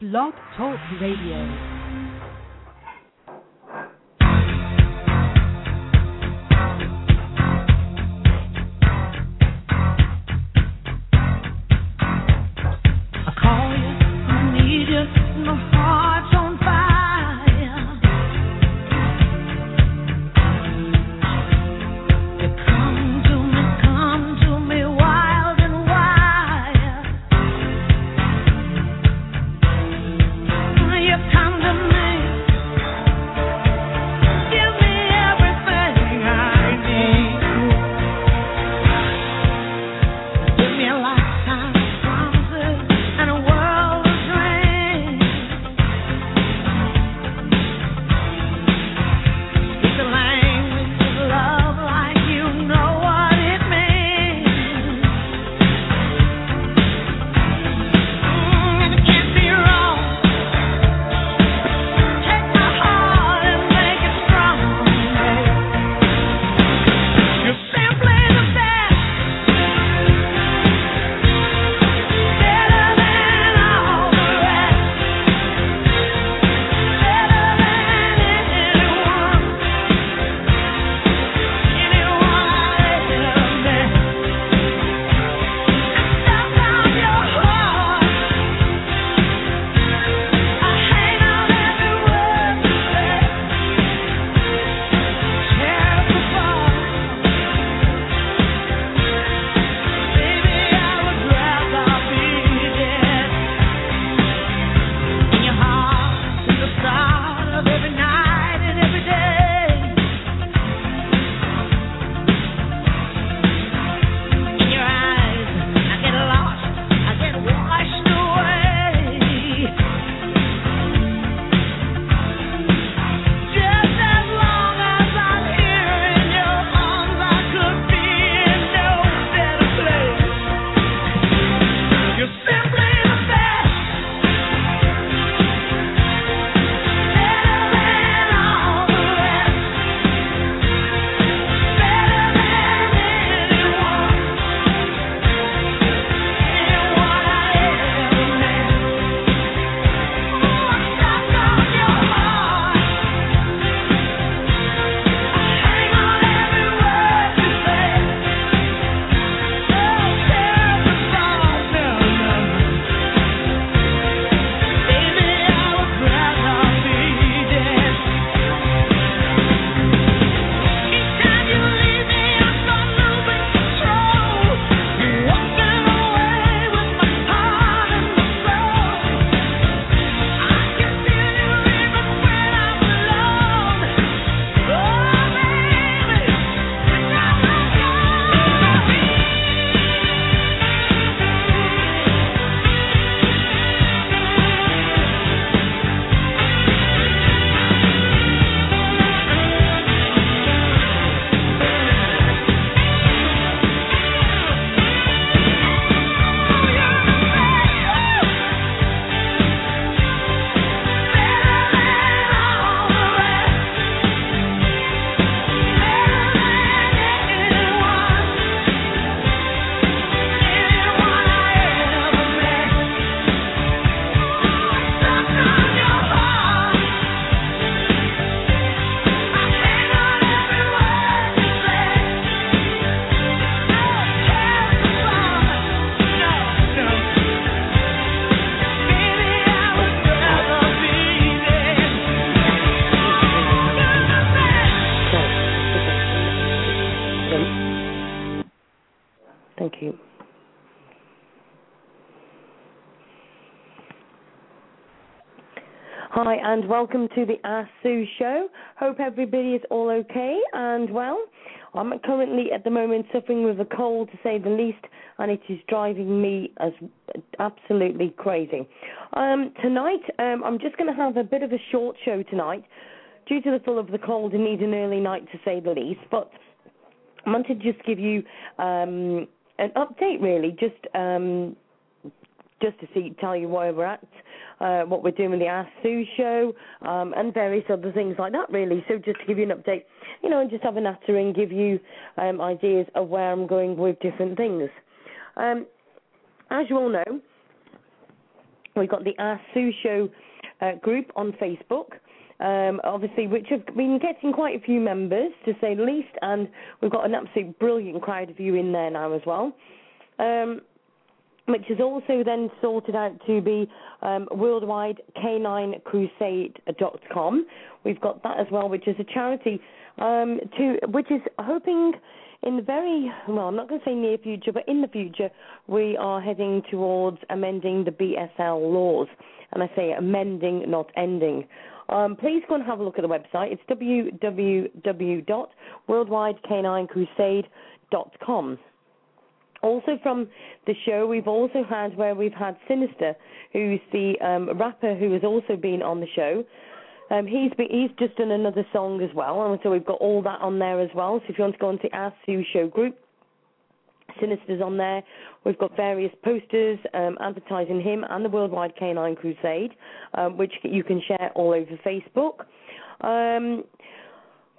Blog Talk Radio. And welcome to the Ask Sue show. Hope everybody is all okay and well. I'm currently at the moment suffering with a cold, to say the least, and it is driving me as absolutely crazy. Um, tonight, um, I'm just going to have a bit of a short show tonight, due to the full of the cold and need an early night, to say the least. But I wanted to just give you um, an update, really, just um, just to see, tell you where we're at, uh, what we're doing with the Ask Sue show, um, and various other things like that, really. So just to give you an update, you know, and just have a natter and give you um, ideas of where I'm going with different things. Um, as you all know, we've got the Ask Sue Show uh, group on Facebook. Um, obviously, which have been getting quite a few members, to say the least, and we've got an absolute brilliant crowd of you in there now as well. Um, which is also then sorted out to be um, worldwide caninecrusade.com. We've got that as well, which is a charity um, to which is hoping in the very well, I'm not going to say near future, but in the future, we are heading towards amending the BSL laws, and I say amending, not ending. Um, please go and have a look at the website. It's www.worldwidecaninecrusade.com. Also from the show, we've also had where we've had Sinister, who's the um, rapper who has also been on the show. Um, he's been, he's just done another song as well, and so we've got all that on there as well. So if you want to go onto our Sue Show group, Sinister's on there. We've got various posters um, advertising him and the Worldwide Canine Crusade, um, which you can share all over Facebook. Um,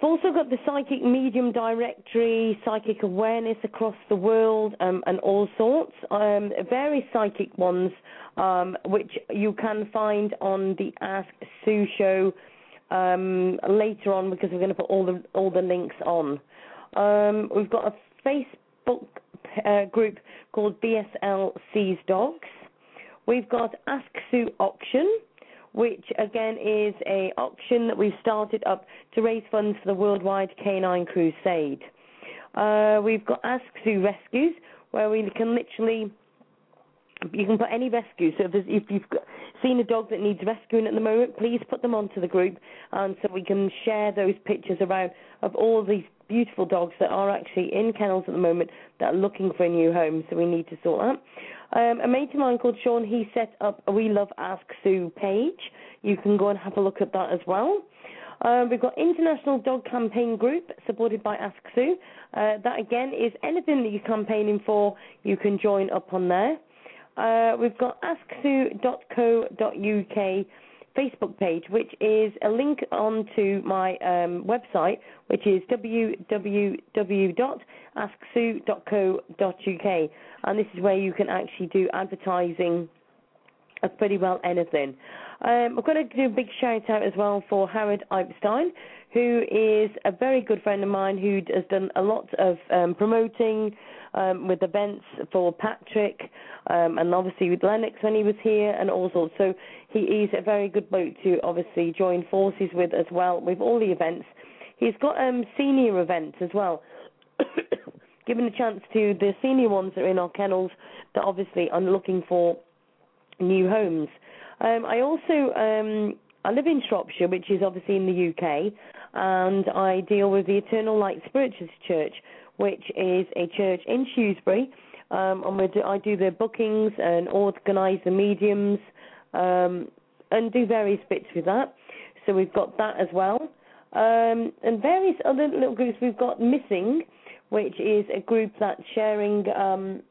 We've also got the Psychic Medium Directory, psychic awareness across the world, um, and all sorts. Um, various psychic ones, um, which you can find on the Ask Sue show um, later on, because we're going to put all the all the links on. Um, we've got a Facebook uh, group called BSL Sees Dogs. We've got Ask Sue Auction which again is a auction that we've started up to raise funds for the Worldwide Canine Crusade. Uh, we've got Ask Sue Rescues, where we can literally you can put any rescue. So if, if you've seen a dog that needs rescuing at the moment, please put them onto the group, and so we can share those pictures around of all these beautiful dogs that are actually in kennels at the moment that are looking for a new home. So we need to sort that. Um, a mate of mine called Sean, he set up a We Love Ask Sue page. You can go and have a look at that as well. Um, we've got International Dog Campaign Group supported by Ask Sue. Uh, that again is anything that you're campaigning for, you can join up on there. Uh, we've got asksue.co.uk Facebook page, which is a link onto my um, website, which is www.asksue.co.uk, and this is where you can actually do advertising of pretty well anything. Um, I've got to do a big shout out as well for Howard Epstein, who is a very good friend of mine who has done a lot of um, promoting um, with events for Patrick um, and obviously with Lennox when he was here and all sorts. So he is a very good bloke to obviously join forces with as well with all the events. He's got um, senior events as well. Giving a chance to the senior ones that are in our kennels that obviously are looking for new homes. Um, I also um, I live in Shropshire, which is obviously in the UK, and I deal with the Eternal Light Spiritualist Church, which is a church in Shrewsbury. Um, and do, I do the bookings and organise the mediums um, and do various bits with that. So we've got that as well. Um, and various other little groups. We've got Missing, which is a group that's sharing um,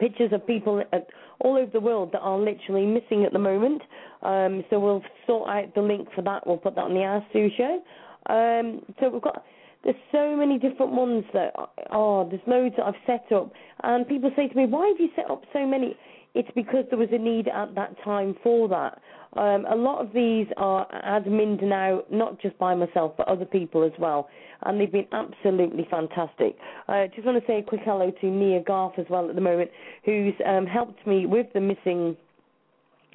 pictures of people at, all over the world that are literally missing at the moment. Um, so we'll sort out the link for that. We'll put that on the Ask Sue show. Um, so we've got there's so many different ones that oh there's loads that I've set up and people say to me why have you set up so many it's because there was a need at that time for that um, a lot of these are admin now not just by myself but other people as well and they've been absolutely fantastic I uh, just want to say a quick hello to Nia Garth as well at the moment who's um, helped me with the missing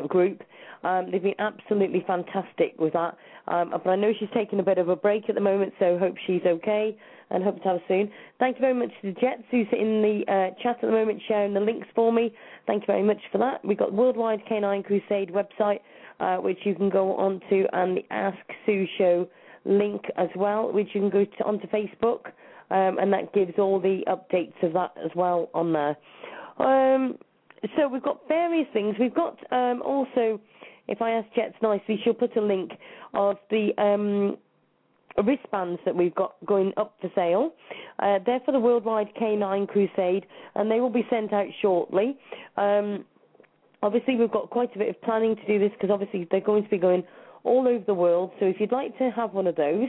group um, they've been absolutely fantastic with that. Um, but I know she's taking a bit of a break at the moment, so hope she's okay and hope to have her soon. Thank you very much to the Jetz who's in the uh, chat at the moment sharing the links for me. Thank you very much for that. We've got Worldwide Canine Crusade website, uh, which you can go on to, and the Ask Sue Show link as well, which you can go to, onto Facebook, um, and that gives all the updates of that as well on there. Um, so we've got various things. We've got um, also if I ask Jetz nicely, she'll put a link of the um, wristbands that we've got going up for sale. Uh, they're for the Worldwide Canine Crusade, and they will be sent out shortly. Um, obviously, we've got quite a bit of planning to do this because obviously they're going to be going all over the world. So if you'd like to have one of those,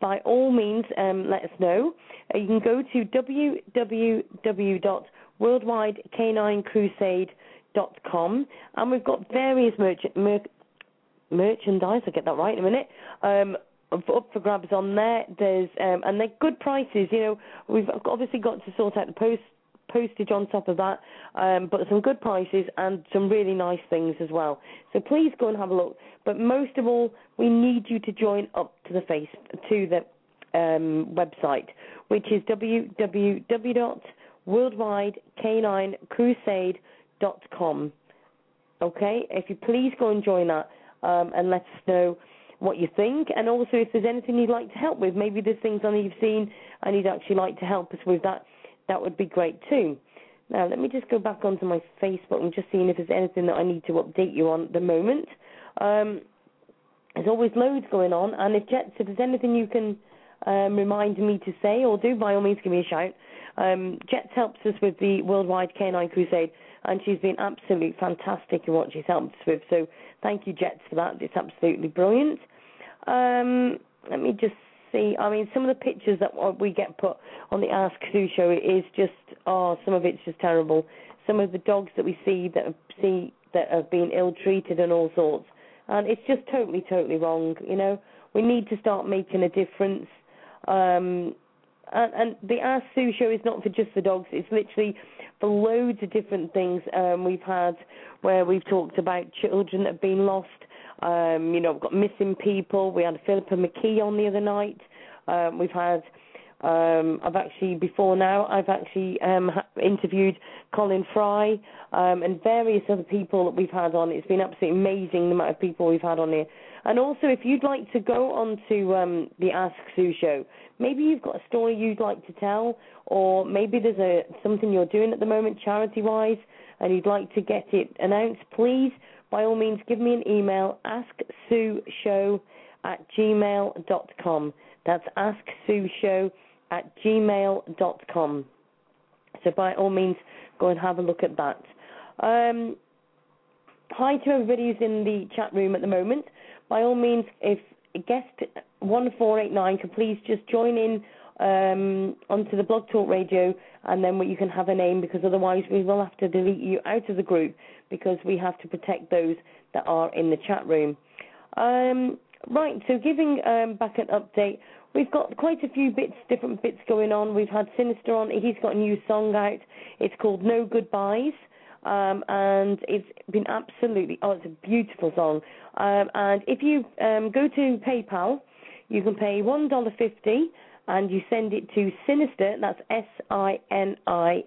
by all means, um, let us know. Uh, you can go to www.worldwidecaninecrusade.com com, and we've got various merch- mer- merchandise. I'll get that right in a minute. Um, up for grabs on there. There's um, and they're good prices. You know, we've obviously got to sort out the post postage on top of that, um, but some good prices and some really nice things as well. So please go and have a look. But most of all, we need you to join up to the face to the um, website, which is www.worldwidek9crusade.com. Okay, if you please go and join that um, and let us know what you think, and also if there's anything you'd like to help with, maybe there's things on that you've seen and you'd actually like to help us with that, that would be great too. Now let me just go back onto my Facebook and just seeing if there's anything that I need to update you on at the moment. Um, there's always loads going on, and if Jetz, if there's anything you can um, remind me to say or do, by all means give me a shout. Um, Jetz helps us with the Worldwide Canine Crusade, and she's been absolutely fantastic in what she's helped us with. So thank you, Jetz, for that. It's absolutely brilliant. Um, let me just see. I mean, some of the pictures that we get put on the Ask Sue show is just oh, some of it's just terrible. Some of the dogs that we see that have, see that have been ill treated and all sorts, and it's just totally, totally wrong. You know, we need to start making a difference. Um, and, and the Ask Sue show is not for just the dogs. It's literally for loads of different things. Um, we've had where we've talked about children that have been lost. Um, you know, we've got missing people. We had Philippa McKee on the other night. Um, we've had. Um, I've actually before now. I've actually um, interviewed Colin Fry um, and various other people that we've had on. It's been absolutely amazing the amount of people we've had on here. And also, if you'd like to go on to um, the Ask Sue show, maybe you've got a story you'd like to tell, or maybe there's a something you're doing at the moment charity-wise, and you'd like to get it announced. Please, by all means, give me an email. AskSueShow at gmail.com. That's AskSueShow at gmail.com. So by all means, go and have a look at that. Um, hi to everybody who's in the chat room at the moment. By all means, if guest 1489 could please just join in um, onto the Blog Talk Radio and then you can have a name because otherwise we will have to delete you out of the group because we have to protect those that are in the chat room. Um, right, so giving um, back an update, we've got quite a few bits, different bits going on. We've had Sinister on, he's got a new song out. It's called No Goodbyes. Um, and it's been absolutely oh, it's a beautiful song. Um, and if you um, go to PayPal, you can pay one dollar fifty, and you send it to Sinister. That's S I N I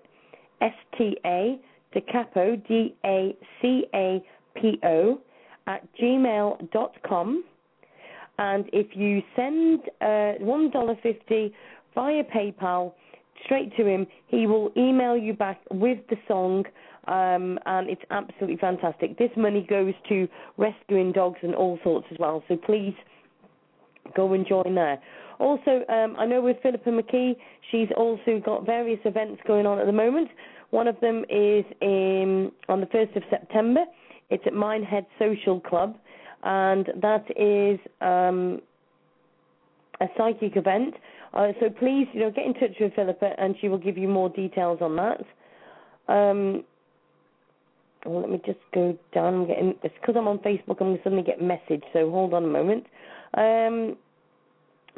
S T A to Capo D A C A P O at gmail dot com. And if you send uh, one dollar fifty via PayPal straight to him, he will email you back with the song um, and it's absolutely fantastic. This money goes to rescuing dogs and all sorts as well. So please go and join there. Also, um, I know with Philippa McKee, she's also got various events going on at the moment. One of them is in, on the 1st of September. It's at Minehead Social Club, and that is um, a psychic event. Uh, so please, you know, get in touch with Philippa, and she will give you more details on that. Um, well, let me just go down. I'm getting it's because I'm on Facebook. I'm to suddenly get message. So hold on a moment. Um,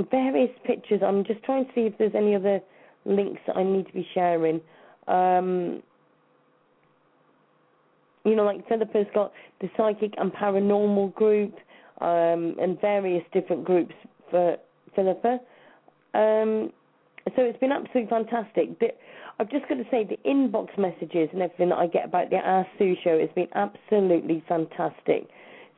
various pictures. I'm just trying to see if there's any other links that I need to be sharing. Um, you know, like Philippa's got the psychic and paranormal group, um, and various different groups for Philippa. Um, so it's been absolutely fantastic. The, I've just got to say the inbox messages and everything that I get about the Ask Sue show has been absolutely fantastic.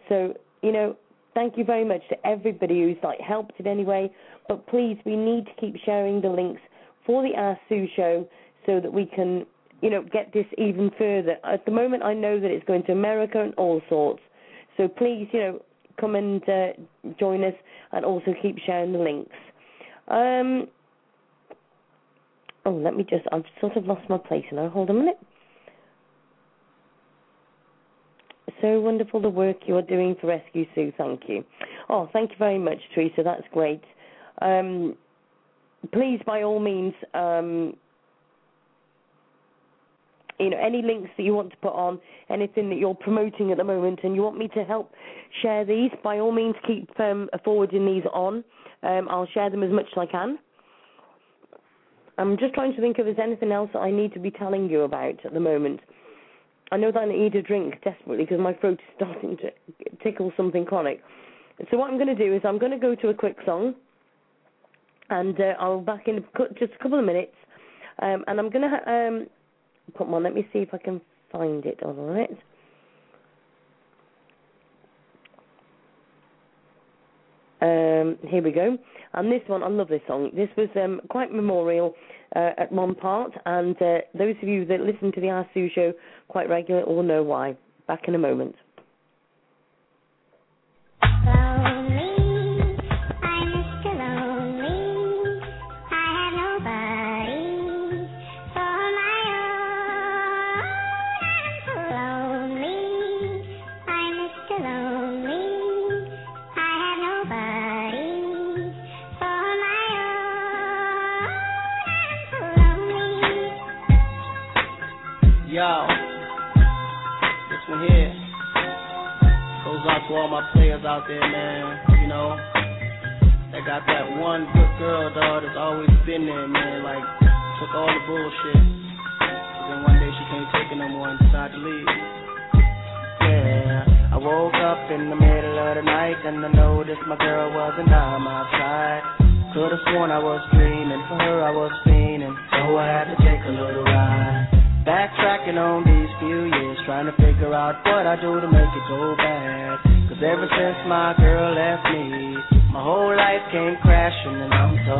So you know, thank you very much to everybody who's like helped in any way. But please, we need to keep sharing the links for the Ask Sue show so that we can, you know, get this even further. At the moment, I know that it's going to America and all sorts. So please, you know, come and uh, join us and also keep sharing the links. Um, oh, let me just, I've sort of lost my place now. Hold on a minute. So wonderful the work you're doing for Rescue Sue. Thank you. Oh, thank you very much, Teresa. That's great. Um, please, by all means, um, you know any links that you want to put on, anything that you're promoting at the moment, and you want me to help share these, by all means keep um, forwarding these on. Um, I'll share them as much as I can. I'm just trying to think if there's anything else that I need to be telling you about at the moment. I know that I need a drink desperately because my throat is starting to tickle something chronic. So what I'm going to do is I'm going to go to a quick song, and uh, I'll be back in just a couple of minutes, um, and I'm going to ha- um, put one. Let me see if I can find it. All right. Um, here we go. And this one, I love this song. This was um, quite memorial uh, at one part, and uh, those of you that listen to the Ask Sue show quite regularly all know why. Back in a moment. To all my players out there, man. You know, they got that one good girl, dog, that's always been there, man. Like, took all the bullshit. But then one day she can't take it no more and decided to leave. Yeah, I woke up in the middle of the night and I noticed my girl wasn't by my side. Could've sworn I was dreaming, for her I was fiending, so I had to take a little ride. Backtracking on these few years, trying to figure out what I do to make it go bad. Cause ever since my girl left me, my whole life came crashing and I'm so,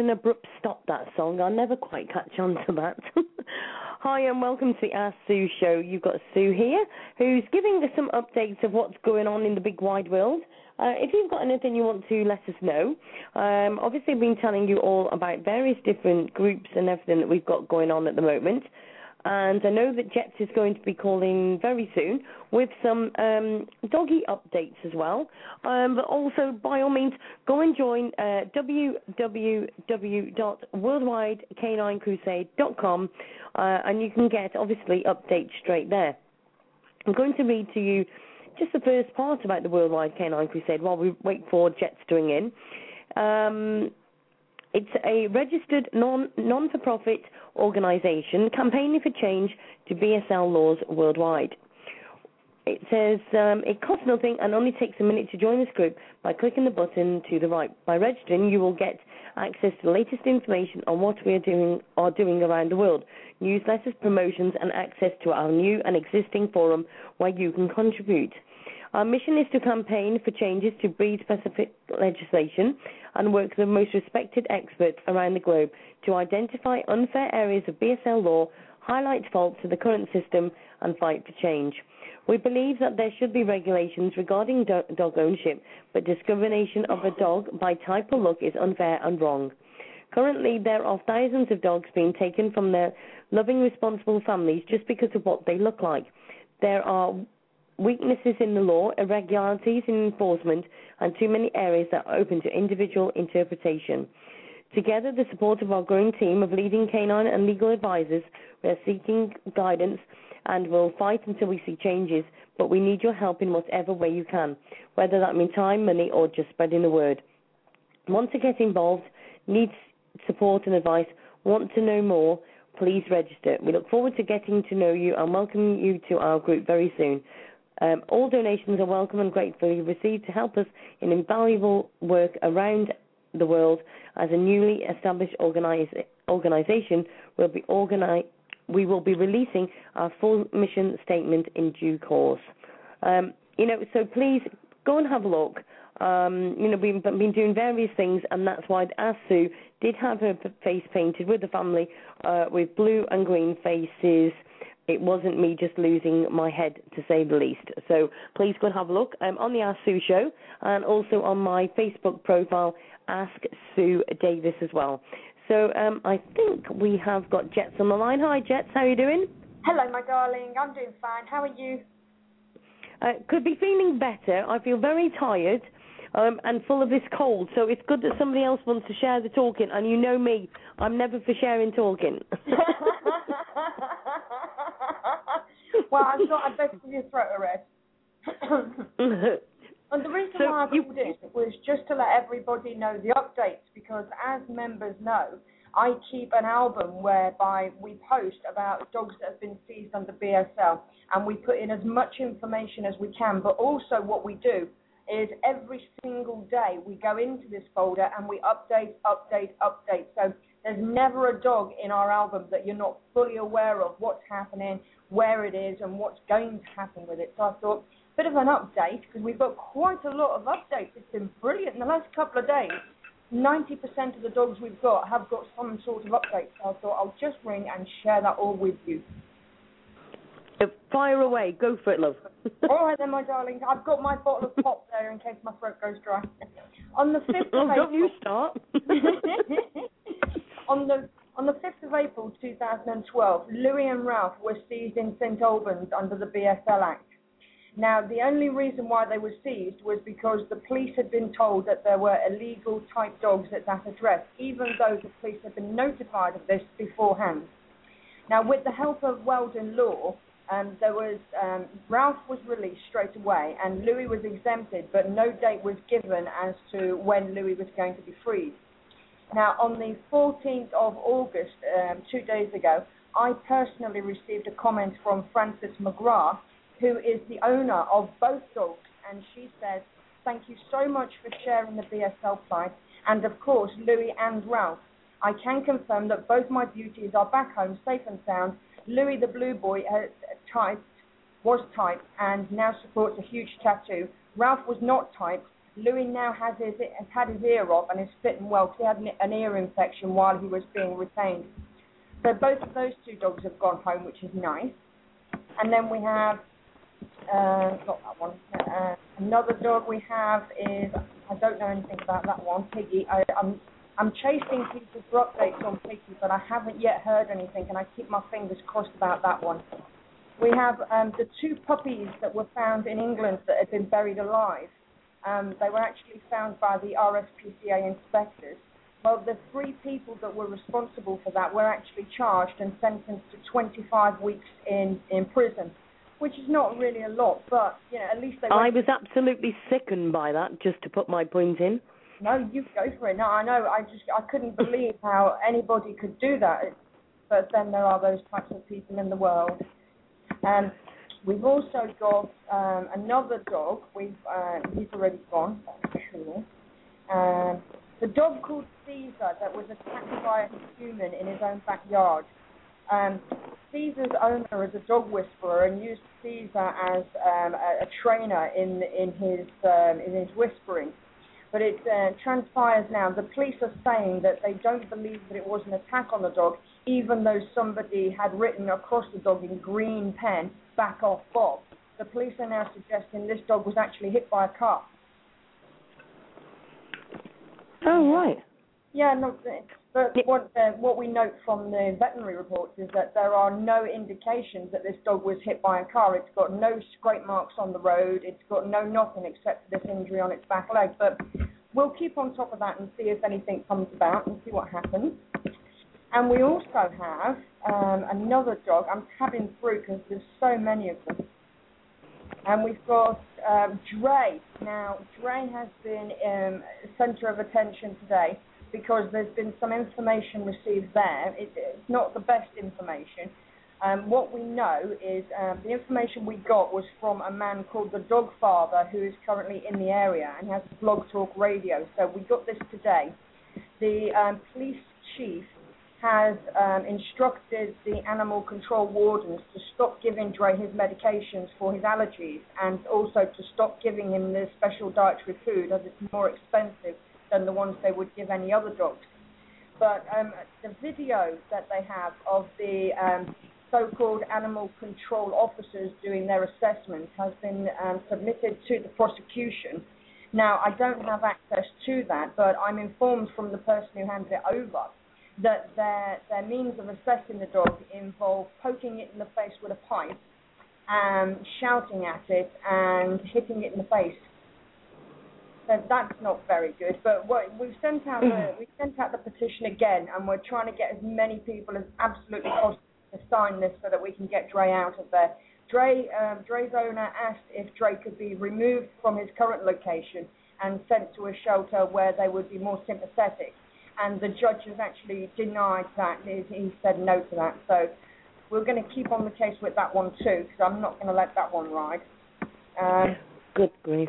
an abrupt stop, that song. I'll never quite catch on to that. Hi and welcome to the Ask Sue show. You've got Sue here who's giving us some updates of what's going on in the big wide world. Uh, if you've got anything you want to let us know, um, obviously I've been telling you all about various different groups and everything that we've got going on at the moment. And I know that Jetz is going to be calling very soon with some um, doggy updates as well. Um, but also, by all means, go and join uh, www.worldwidecaninecrusade.com uh, and you can get, obviously, updates straight there. I'm going to read to you just the first part about the Worldwide Canine Crusade while we wait for Jetz to ring in. Um, it's a registered non non for profit organisation campaigning for change to BSL laws worldwide. It says um, it costs nothing and only takes a minute to join this group by clicking the button to the right. By registering, you will get access to the latest information on what we are doing are doing around the world, newsletters, promotions, and access to our new and existing forum where you can contribute. Our mission is to campaign for changes to breed specific legislation and work with the most respected experts around the globe to identify unfair areas of BSL law, highlight faults of the current system, and fight for change. We believe that there should be regulations regarding do- dog ownership, but discrimination of a dog by type or look is unfair and wrong. Currently, there are thousands of dogs being taken from their loving, responsible families just because of what they look like. There are weaknesses in the law, irregularities in enforcement, and too many areas that are open to individual interpretation. Together, the support of our growing team of leading canine and legal advisors, we are seeking guidance and will fight until we see changes, but we need your help in whatever way you can, whether that means time, money, or just spreading the word. Want to get involved, need support and advice, want to know more, please register. We look forward to getting to know you and welcoming you to our group very soon. Um, all donations are welcome and gratefully received to help us in invaluable work around the world as a newly established organis- organization will be we will be releasing our full mission statement in due course. Um, you know, so please go and have a look. Um, you know, we've been doing various things, and that's why Asu did have her face painted with the family uh, with blue and green faces. It wasn't me just losing my head, to say the least. So please go and have a look um, on the Ask Sue show, and also on my Facebook profile, Ask Sue Davis as well. So um, I think we have got Jetz on the line. Hi, Jetz. How are you doing? Hello, my darling. I'm doing fine. How are you? Uh, could be feeling better. I feel very tired um, and full of this cold, so it's good that somebody else wants to share the talking. And you know me, I'm never for sharing talking. well, I've got a best of your throat arrest. and the reason So why I you- called in was just to let everybody know the updates because, as members know, I keep an album whereby we post about dogs that have been seized under BSL and we put in as much information as we can. But also, what we do is every single day we go into this folder and we update, update, update. So there's never a dog in our album that you're not fully aware of what's happening, where it is, and what's going to happen with it. So I thought, bit of an update because we've got quite a lot of updates. It's been brilliant in the last couple of days. 90% of the dogs we've got have got some sort of update. So I thought I'll just ring and share that all with you. Fire away. Go for it, love. all right then, my darling. I've got my bottle of pop there in case my throat goes dry. On the 5th oh, of don't you start. On the on the 5th of April 2012, Louis and Ralph were seized in St Albans under the BSL Act. Now, the only reason why they were seized was because the police had been told that there were illegal type dogs at that address, even though the police had been notified of this beforehand. Now, with the help of Weldon Law, um, there was um, Ralph was released straight away, and Louis was exempted, but no date was given as to when Louis was going to be freed. Now, on the 14th of August, um, two days ago, I personally received a comment from Frances McGrath, who is the owner of both dogs, and she says, Thank you so much for sharing the BSL plight, and of course, Louis and Ralph. I can confirm that both my beauties are back home safe and sound. Louis the Blue Boy has typed, was typed and now supports a huge tattoo. Ralph was not typed. Louis now has his has had his ear off and is fitting well because he had an, an ear infection while he was being retained. So both of those two dogs have gone home, which is nice. And then we have uh, not that one. Uh, another dog we have is I don't know anything about that one, Piggy. I, I'm I'm chasing people for updates on Piggy, but I haven't yet heard anything, and I keep my fingers crossed about that one. We have um, the two puppies that were found in England that had been buried alive. Um, they were actually found by the RSPCA inspectors. Well, the three people that were responsible for that were actually charged and sentenced to 25 weeks in, in prison, which is not really a lot, but you know, at least they. I was absolutely sickened by that, just to put my point in. No, you go for it. No, I know. I just I couldn't believe how anybody could do that. But then there are those types of people in the world. Um, we've also got um, another dog. We've uh, he's already gone. That's sure. Um, the dog called Caesar that was attacked by a human in his own backyard. Um, Caesar's owner is a dog whisperer and used Caesar as um, a, a trainer in in his um, in his whispering. But it uh, transpires now. The police are saying that they don't believe that it was an attack on the dog, even though somebody had written across the dog in green pen, "Back off, Bob." The police are now suggesting this dog was actually hit by a car. Oh, right. Yeah, no, but what uh, what we note from the veterinary reports is that there are no indications that this dog was hit by a car. It's got no scrape marks on the road. It's got no nothing except this injury on its back leg. But we'll keep on top of that and see if anything comes about and see what happens. And we also have um, another dog. I'm tabbing through because there's so many of them. And we've got um, Dre. Now, Dre has been um, centre of attention today because there's been some information received there. It, it's not the best information. Um, what we know is um, the information we got was from a man called the Dog Father who is currently in the area and has Blog Talk Radio. So we got this today. The um, police chief has um, instructed the animal control wardens to stop giving Dre his medications for his allergies and also to stop giving him the special dietary food as it's more expensive than the ones they would give any other dogs. But um, the video that they have of the um, so-called animal control officers doing their assessment has been um, submitted to the prosecution. Now, I don't have access to that, but I'm informed from the person who handed it over that their their means of assessing the dog involve poking it in the face with a pipe, um, shouting at it, and hitting it in the face. So that's not very good. But what we've sent out the we sent out the petition again, and we're trying to get as many people as absolutely possible to sign this so that we can get Dre out of there. Dre um, Dre's owner asked if Dre could be removed from his current location and sent to a shelter where they would be more sympathetic and the judge has actually denied that. He, he said no to that. So we're going to keep on the case with that one too, because I'm not going to let that one ride. Um, Good grief.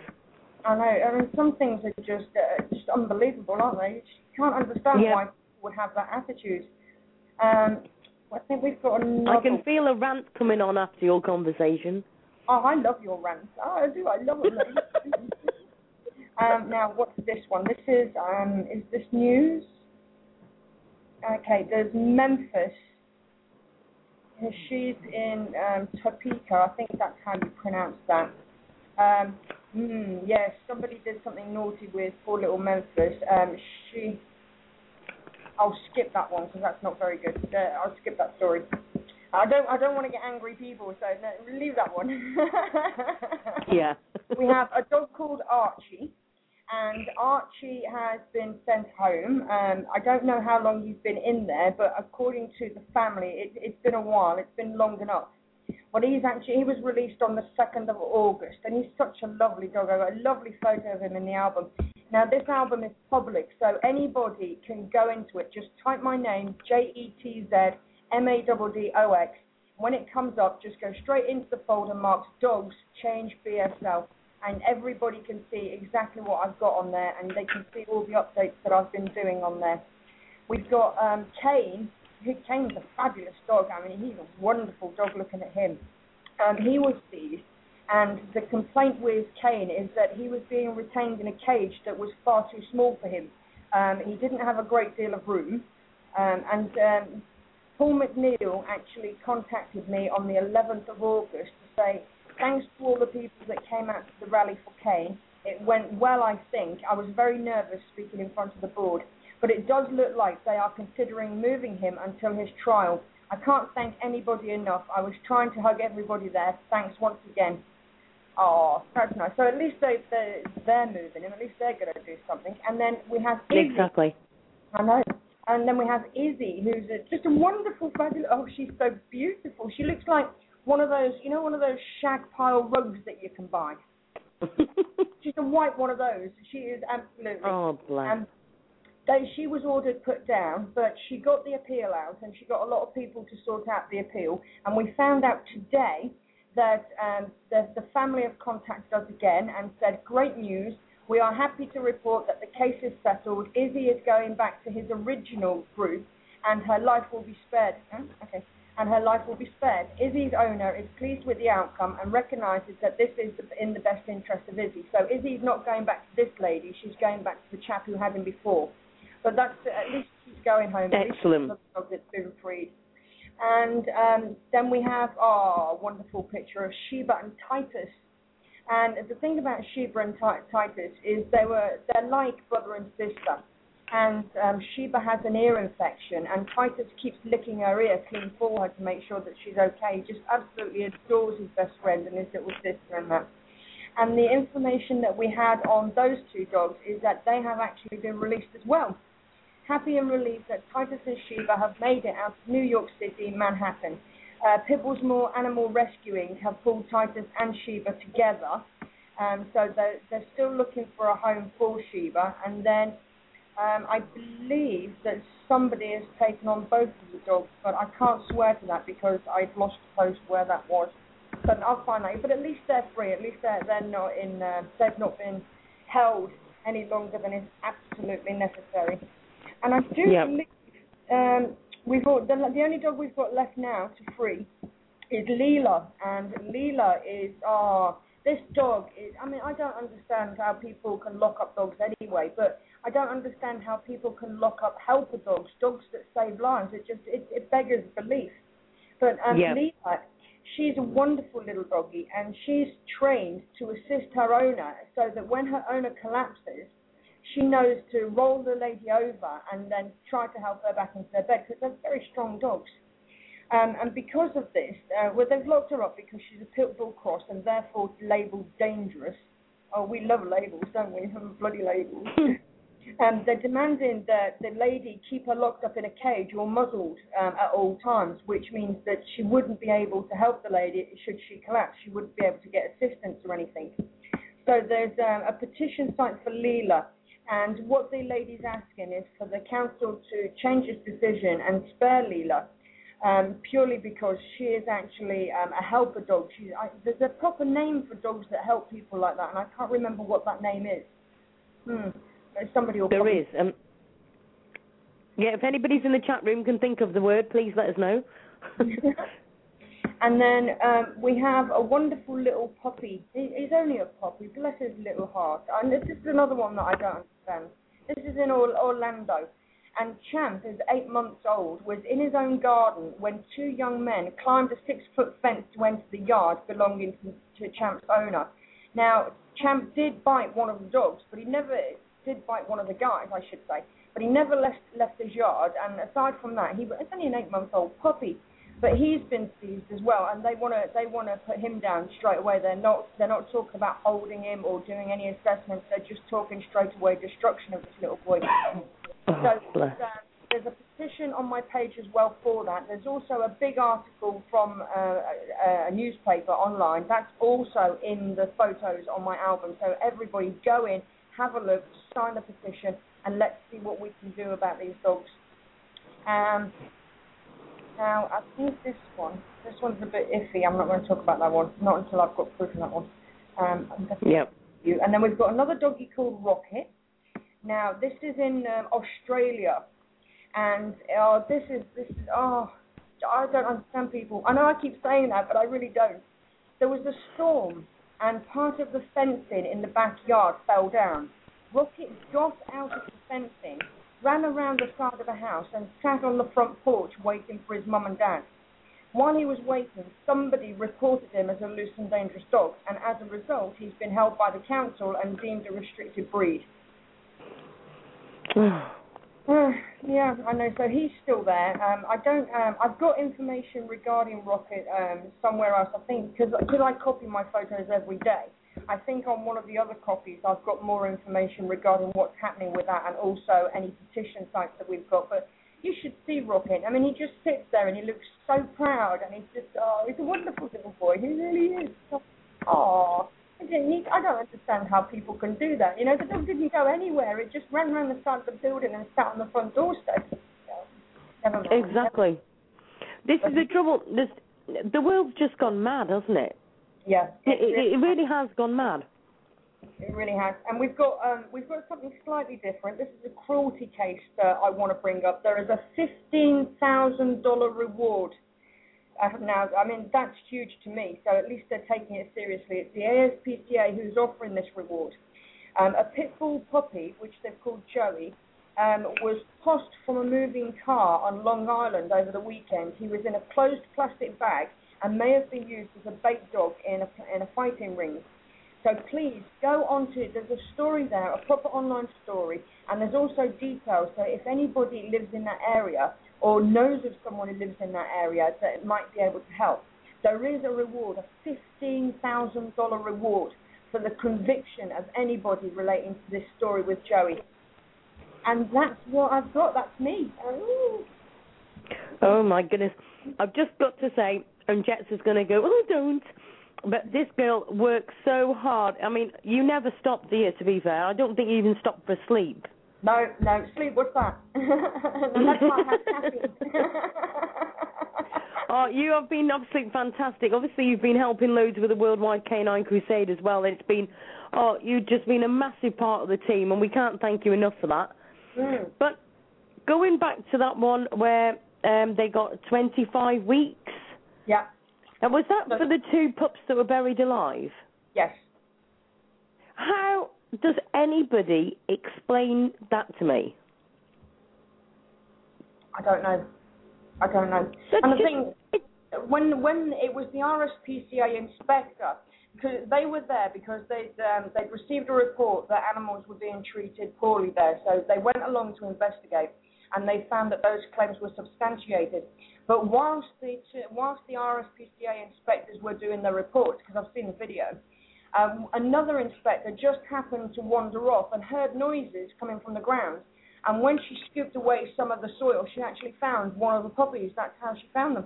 I know. I mean, some things are just uh, just unbelievable, aren't they? You just can't understand Yeah. why people would have that attitude. Um, I think we've got another. I can feel a rant coming on after your conversation. Oh, I love your rants. Oh, I do. I love them. um, now, what's this one? This is um, is this news? Okay, there's Memphis. She's in um, Topeka. I think that's how you pronounce that. Um, mm, yes, somebody did something naughty with poor little Memphis. Um, she. I'll skip that one because that's not very good. Uh, I'll skip that story. I don't. I don't want to get angry people, so no, leave that one. Yeah. we have a dog called Archie, and Archie has been sent home. Um, I don't know how long he's been in there, but according to the family, it, it's been a while. It's been long enough. But he's actually he was released on the second of August, and he's such a lovely dog. I got a lovely photo of him in the album. Now this album is public, so anybody can go into it. Just type my name, J E T Z M A D D O X. When it comes up, just go straight into the folder marked Dogs Change BSL, and everybody can see exactly what I've got on there, and they can see all the updates that I've been doing on there. We've got um, Kane. Who- Kane's a fabulous dog. I mean, he's a wonderful dog. Looking at him, um, he was seized, and the complaint with Kane is that he was being retained in a cage that was far too small for him. Um, he didn't have a great deal of room, um, and um, Paul McNeil actually contacted me on the 11th of August to say thanks to all the people that came out to the rally for Kane. It went well, I think. I was very nervous speaking in front of the board, but it does look like they are considering moving him until his trial. I can't thank anybody enough. I was trying to hug everybody there. Thanks once again. Oh, that's nice. So at least they, they, they're moving him. At least they're going to do something. And then we have Izzy. Exactly. I know. And then we have Izzy, who's a, just a wonderful, fabulous. Oh, she's so beautiful. She looks like one of those, you know, one of those shag pile rugs that you can buy. She's a white one of those. She is absolutely. oh, bless. Um, they, she was ordered put down, but she got the appeal out, and she got a lot of people to sort out the appeal. And we found out today that um, the, the family have contacted us again and said, "Great news! We are happy to report that the case is settled. Izzy is going back to his original group, and her life will be spared." Huh? Okay. And her life will be spared. Izzy's owner is pleased with the outcome and recognises that this is in the best interest of Izzy. So Izzy's not going back to this lady; she's going back to the chap who had him before. But that's at least she's going home. Excellent. she's a dog that's been freed. And um, then we have our wonderful picture of Sheba and Titus. And the thing about Sheba and Ti- Titus is they were they're like brother and sister. And um, Sheba has an ear infection, and Titus keeps licking her ear clean for her to make sure that she's okay. He just absolutely adores his best friend and his little sister and that. And the information that we had on those two dogs is that they have actually been released as well. Happy and relieved that Titus and Sheba have made it out of New York City, Manhattan. Uh, Pibblesmore Animal Rescuing have pulled Titus and Sheba together. Um, so they're, they're still looking for a home for Sheba. And then um, I believe that somebody has taken on both of the dogs, but I can't swear to that because I've lost the post where that was. But I'll find out. But at least they're free. At least they're, they're not in. Uh, they've not been held any longer than is absolutely necessary. And I do Yep. believe um, we've got the, the only dog we've got left now to free is Leela, and Leela is ah this dog is. I mean, I don't understand how people can lock up dogs anyway, but I don't understand how people can lock up helper dogs, dogs that save lives. It just it, it beggars belief. But um, Yeah. Leela, she's a wonderful little doggy, and she's trained to assist her owner so that when her owner collapses, she knows to roll the lady over and then try to help her back into their bed because they're very strong dogs. Um, and because of this, uh, well, they've locked her up because she's a pit bull cross and therefore labelled dangerous. Oh, we love labels, don't we? Have Bloody labels. um, they're demanding that the lady keep her locked up in a cage or muzzled um, at all times, which means that she wouldn't be able to help the lady should she collapse. She wouldn't be able to get assistance or anything. So there's um, a petition site for Leela, and what the lady's asking is for the council to change its decision and spare Leela, um, purely because she is actually um, a helper dog. She's, I, there's a proper name for dogs that help people like that, and I can't remember what that name is. Hmm. Somebody will There probably is. Um, yeah, if anybody's in the chat room can think of the word, please let us know. and then um, we have a wonderful little puppy. He's only a puppy, bless his little heart. And this is another one that I don't understand. This is in Orlando. And Champ is eight months old, was in his own garden when two young men climbed a six foot fence to enter the yard belonging to, to Champ's owner. Now, Champ did bite one of the dogs, but he never did bite one of the guys, I should say. But he never left left his yard. And aside from that, he it's only an eight month old puppy. But he's been seized as well, and they want to they want to put him down straight away. They're not they're not talking about holding him or doing any assessments. They're just talking straight away destruction of this little boy. Oh, So uh, there's a petition on my page as well for that. There's also a big article from uh, a, a newspaper online. That's also in the photos on my album. So everybody go in, have a look, sign the petition, and let's see what we can do about these dogs. Um, now, I think this one, this one's a bit iffy. I'm not going to talk about that one, not until I've got proof of that one. Um, Yep. you. And then we've got another doggy called Rocket. Now this is in um, Australia, and uh, this is this is oh I don't understand people. I know I keep saying that, but I really don't. There was a storm, and part of the fencing in the backyard fell down. Rocket got out of the fencing, ran around the side of the house and sat on the front porch waiting for his mum and dad. While he was waiting, somebody reported him as a loose and dangerous dog, and as a result, he's been held by the council and deemed a restricted breed. Uh, yeah, I know. So he's still there. Um, I don't. Um, I've got information regarding Rocket um, somewhere else. I think because I copy my photos every day. I think on one of the other copies I've got more information regarding what's happening with that and also any petition sites that we've got. But you should see Rocket. I mean, he just sits there and he looks so proud and he's just oh, he's a wonderful little boy. He really is. Oh, I don't need, I don't understand how people can do that. You know, the dog didn't go anywhere. It just ran around the side of the building and sat on the front doorstep. Never mind. Exactly. This is the trouble. This, the world's just gone mad, hasn't it? Yeah. It, it, it really has gone mad. It really has, and we've got um, we've got something slightly different. This is a cruelty case that I want to bring up. There is a fifteen thousand dollar reward. Now, I mean that's huge to me. So at least they're taking it seriously. It's the ASPCA who's offering this reward. Um, a pit bull puppy, which they've called Joey, um, was tossed from a moving car on Long Island over the weekend. He was in a closed plastic bag and may have been used as a bait dog in a in a fighting ring. So please go on onto there's a story there, a proper online story, and there's also details. So if anybody lives in that area or knows of someone who lives in that area that might be able to help, there is a reward, a fifteen thousand dollar reward for the conviction of anybody relating to this story with Joey. And that's what I've got. That's me. Oh my goodness. I've just got to say, and Jetz is going to go, oh, don't. But this girl works so hard. I mean, you never stop, you, to be fair? I don't think you even stop for sleep. No, no, sleep. What's that? that's why I. Oh, you have been absolutely fantastic. Obviously, you've been helping loads with the Worldwide Canine Crusade as well. And it's been, oh, you've just been a massive part of the team, and we can't thank you enough for that. Mm. But going back to that one where um, they got 25 weeks, Yeah. and was that for the two pups that were buried alive? Yes. How does anybody explain that to me? I don't know. I don't know. That's and the thing, when when it was the RSPCA inspector, because they were there because they'd um, they'd received a report that animals were being treated poorly there, so they went along to investigate, and they found that those claims were substantiated. But whilst the whilst the RSPCA inspectors were doing their reports, because I've seen the video, um, another inspector just happened to wander off and heard noises coming from the ground. And when she scooped away some of the soil, she actually found one of the puppies. That's how she found them.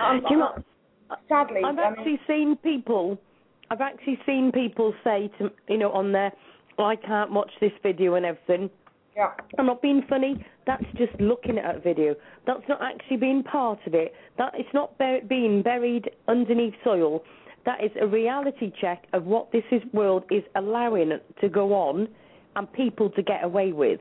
Um, you know sadly, I've I mean, actually seen people. I've actually seen people say to you know on there, I can't watch this video and everything. Yeah, I'm not being funny. That's just looking at a video. That's not actually being part of it. That it's not bur- being buried underneath soil. That is a reality check of what this is world is allowing to go on, and people to get away with.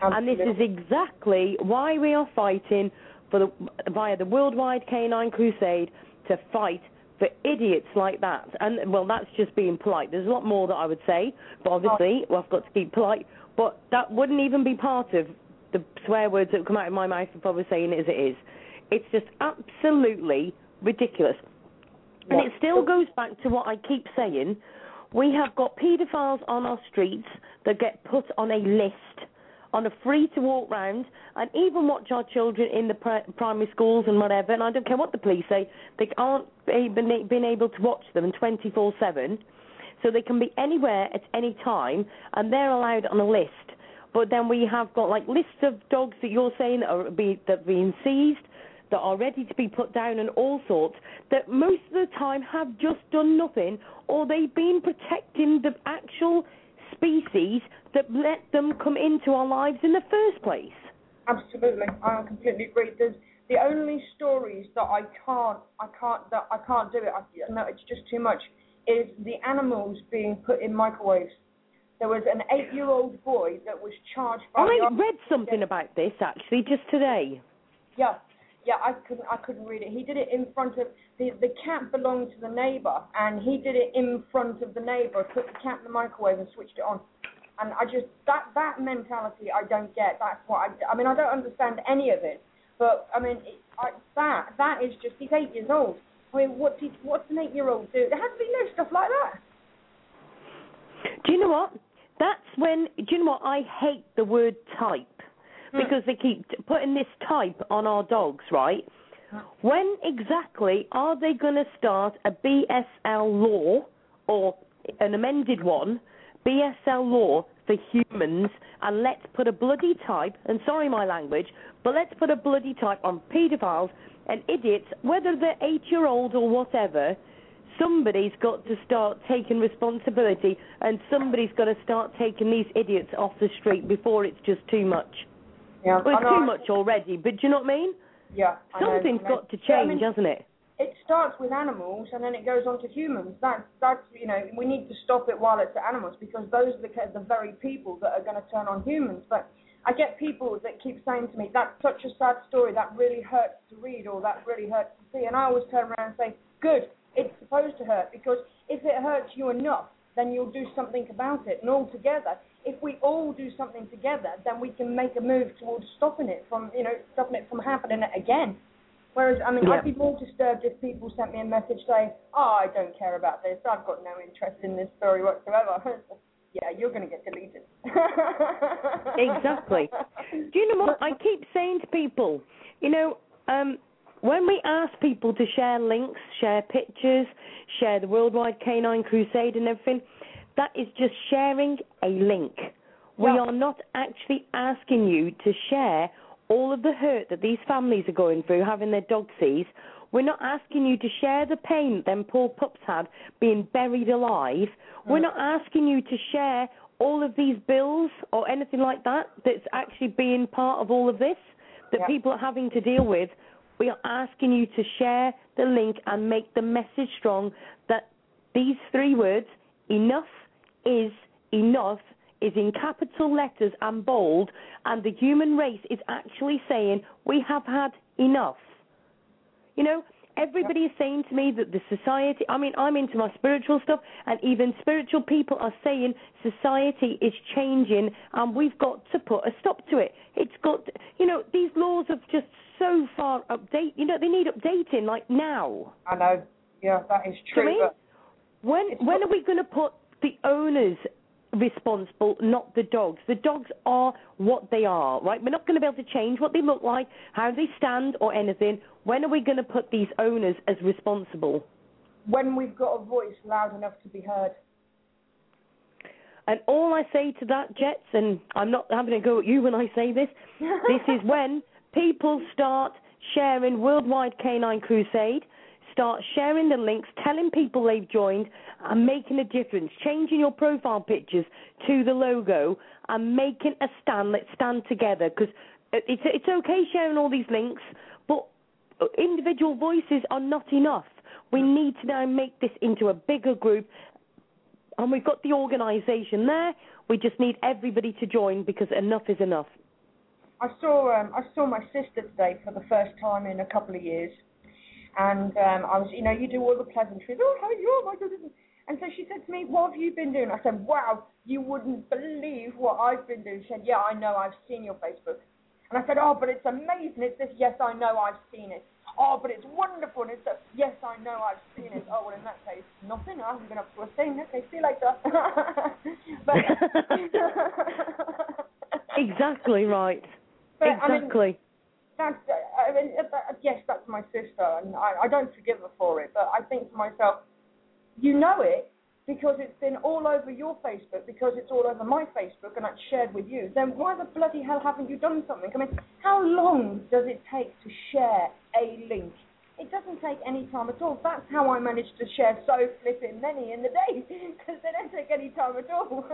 And this is exactly why we are fighting for the, via the Worldwide Canine Crusade to fight for idiots like that. And well, that's just being polite. There's a lot more that I would say, but obviously, well, I've got to keep polite. But that wouldn't even be part of the swear words that come out of my mouth for probably saying it as it is. It's just absolutely ridiculous. And it still goes back to what I keep saying. We have got paedophiles on our streets that get put on a list, on a free to walk round, and even watch our children in the pri- primary schools and whatever. And I don't care what the police say, they aren't been able to watch them 24 7. So they can be anywhere at any time, and they're allowed on a list. But then we have got like lists of dogs that you're saying that are be, that are being seized, that are ready to be put down, and all sorts. That most of the time have just done nothing, or they've been protecting the actual species that let them come into our lives in the first place. Absolutely, I completely agree. There's the only stories that I can't, I can't, that I can't do it. I, no, it's just too much. Is the animals being put in microwaves? There was an eight-year-old boy that was charged by. I read something about this actually just today. Yeah, yeah, I couldn't, I couldn't read it. He did it in front of the the cat belonged to the neighbour, and he did it in front of the neighbour. Put the cat in the microwave and switched it on. and I just that that mentality I don't get. That's what I. I mean, I don't understand any of it, but I mean, it, I, that that is just he's eight years old. I mean, what's he, what's an eight-year-old do? There has to be no stuff like that. Do you know what? That's when. Do you know what? I hate the word type Hmm. because they keep putting this type on our dogs, right? When exactly are they going to start a BSL law or an amended one, BSL law for humans, and let's put a bloody type, and sorry my language, but let's put a bloody type on paedophiles and idiots, whether they're eight year old or whatever, somebody's got to start taking responsibility and somebody's got to start taking these idiots off the street before it's just too much. Yeah, Well, it's too much already, but do you know what I mean? Yeah, I Something's know. got to Yeah, I change, mean, hasn't it? it starts with animals and then it goes on to humans. That's that's you know we need to stop it while it's at animals because those are the the very people that are going to turn on humans. But I get people that keep saying to me that's such a sad story that really hurts to read or that really hurts to see, and I always turn around and say, good, it's supposed to hurt because if it hurts you enough, then you'll do something about it. And all together, if we all do something together, then we can make a move towards stopping it from you know stopping it from happening again. Whereas, I mean, Yeah. I'd be more disturbed if people sent me a message saying, "Oh, I don't care about this. I've got no interest in this story whatsoever." yeah, you're going to get deleted. Exactly. Do you know what I keep saying to people? You know, um, when we ask people to share links, share pictures, share the Worldwide Canine Crusade and everything, that is just sharing a link. We Yeah. are not actually asking you to share all of the hurt that these families are going through having their dog seized. We're not asking you to share the pain that them poor pups had being buried alive. We're not asking you to share all of these bills or anything like that that's actually being part of all of this that Yeah. people are having to deal with. We are asking you to share the link and make the message strong that these three words, enough is enough, is in capital letters and bold, and the human race is actually saying, we have had enough. You know, everybody is saying to me that the society, I mean, I'm into my spiritual stuff, and even spiritual people are saying society is changing and we've got to put a stop to it. It's got, you know, these laws have just so far update, you know, they need updating like now. I know. Yeah, that is you true. mean? When when not- are we going to put the owners responsible, not the dogs? The dogs are what they are, right? We're not going to be able to change what they look like, how they stand, or anything. When are we going to put these owners as responsible? when we've got a voice loud enough to be heard. And all I say to that, Jetz, and I'm not having a go at you when I say this, this is when people start sharing Worldwide Canine Crusade, start sharing the links, telling people they've joined, and making a difference, changing your profile pictures to the logo, and making a stand. Let's stand together because it's it's okay sharing all these links, but individual voices are not enough. We need to now make this into a bigger group and we've got the organisation there. We just need everybody to join because enough is enough. I saw um, I saw my sister today for the first time in a couple of years, and um, I was you know you do all the pleasantries. Oh, how are you? Oh my goodness. And so she said to me, "What have you been doing?" I said, "Wow, you wouldn't believe what I've been doing." She said, "Yeah, I know. I've seen your Facebook." And I said, "Oh, but it's amazing. It's this. Yes, I know. I've seen it. Oh, but it's wonderful. And it's a, yes, I know. I've seen it. Oh, well, in that case, nothing. I haven't been up to a thing. Okay, see you later." but Exactly right. But, I mean, exactly. that's I mean, yes, that's my sister, and I, I don't forgive her for it. But I think to myself, you know it because it's been all over your Facebook, because it's all over my Facebook, and it's shared with you. Then why the bloody hell haven't you done something? I mean, how long does it take to share a link? It doesn't take any time at all. That's how I managed to share so flipping many in the day, because they don't take any time at all.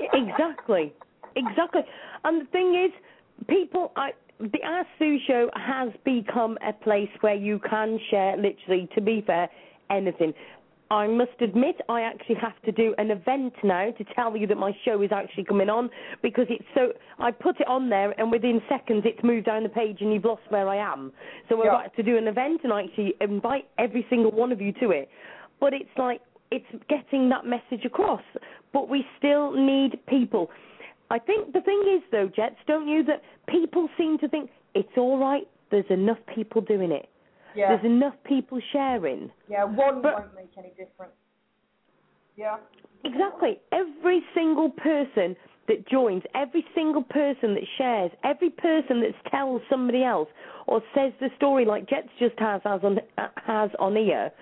exactly. Exactly. And the thing is, people, I, the Ask Sue show has become a place where you can share, literally, to be fair, anything. I must admit, I actually have to do an event now to tell you that my show is actually coming on because it's so. I put it on there, and within seconds, it's moved down the page, and you've lost where I am. So I've Yeah. got to do an event and I actually invite every single one of you to it. But it's like it's getting that message across. But we still need people. I think the thing is, though, Jetz, don't you, that people seem to think it's all right. There's enough people doing it. Yeah. There's enough people sharing. Yeah, one But- won't make any difference. Yeah. Exactly. Every single person that joins, every single person that shares, every person that tells somebody else or says the story like Jetz just has has on has on here,